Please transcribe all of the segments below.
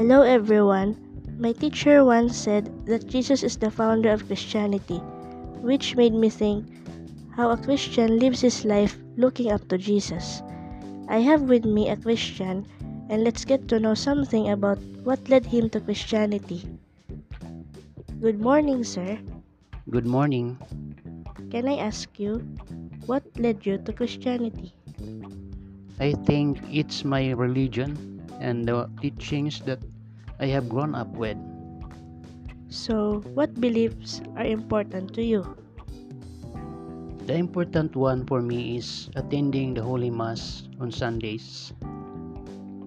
Hello everyone. My teacher once said that Jesus is the founder of Christianity, which made me think how a Christian lives his life looking up to Jesus. I have with me a Christian, and let's get to know something about what led him to Christianity. Good morning, sir. Good morning. Can I ask you, what led you to Christianity? I think it's my religion and the teachings that I have grown up with. So, what beliefs are important to you? The important one for me is attending the Holy Mass on Sundays.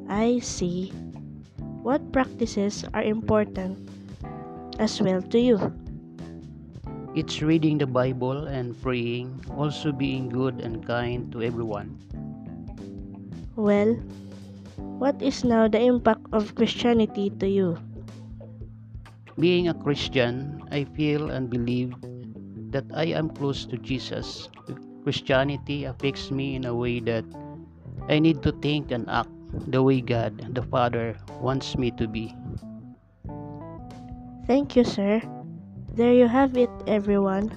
I see. What practices are important as well to you? It's reading the Bible and praying, also being good and kind to everyone. Well, what is now the impact of Christianity to you? Being a Christian, I feel and believe that I am close to Jesus. Christianity affects me in a way that I need to think and act the way God, the Father, wants me to be. Thank you, sir. There you have it, everyone.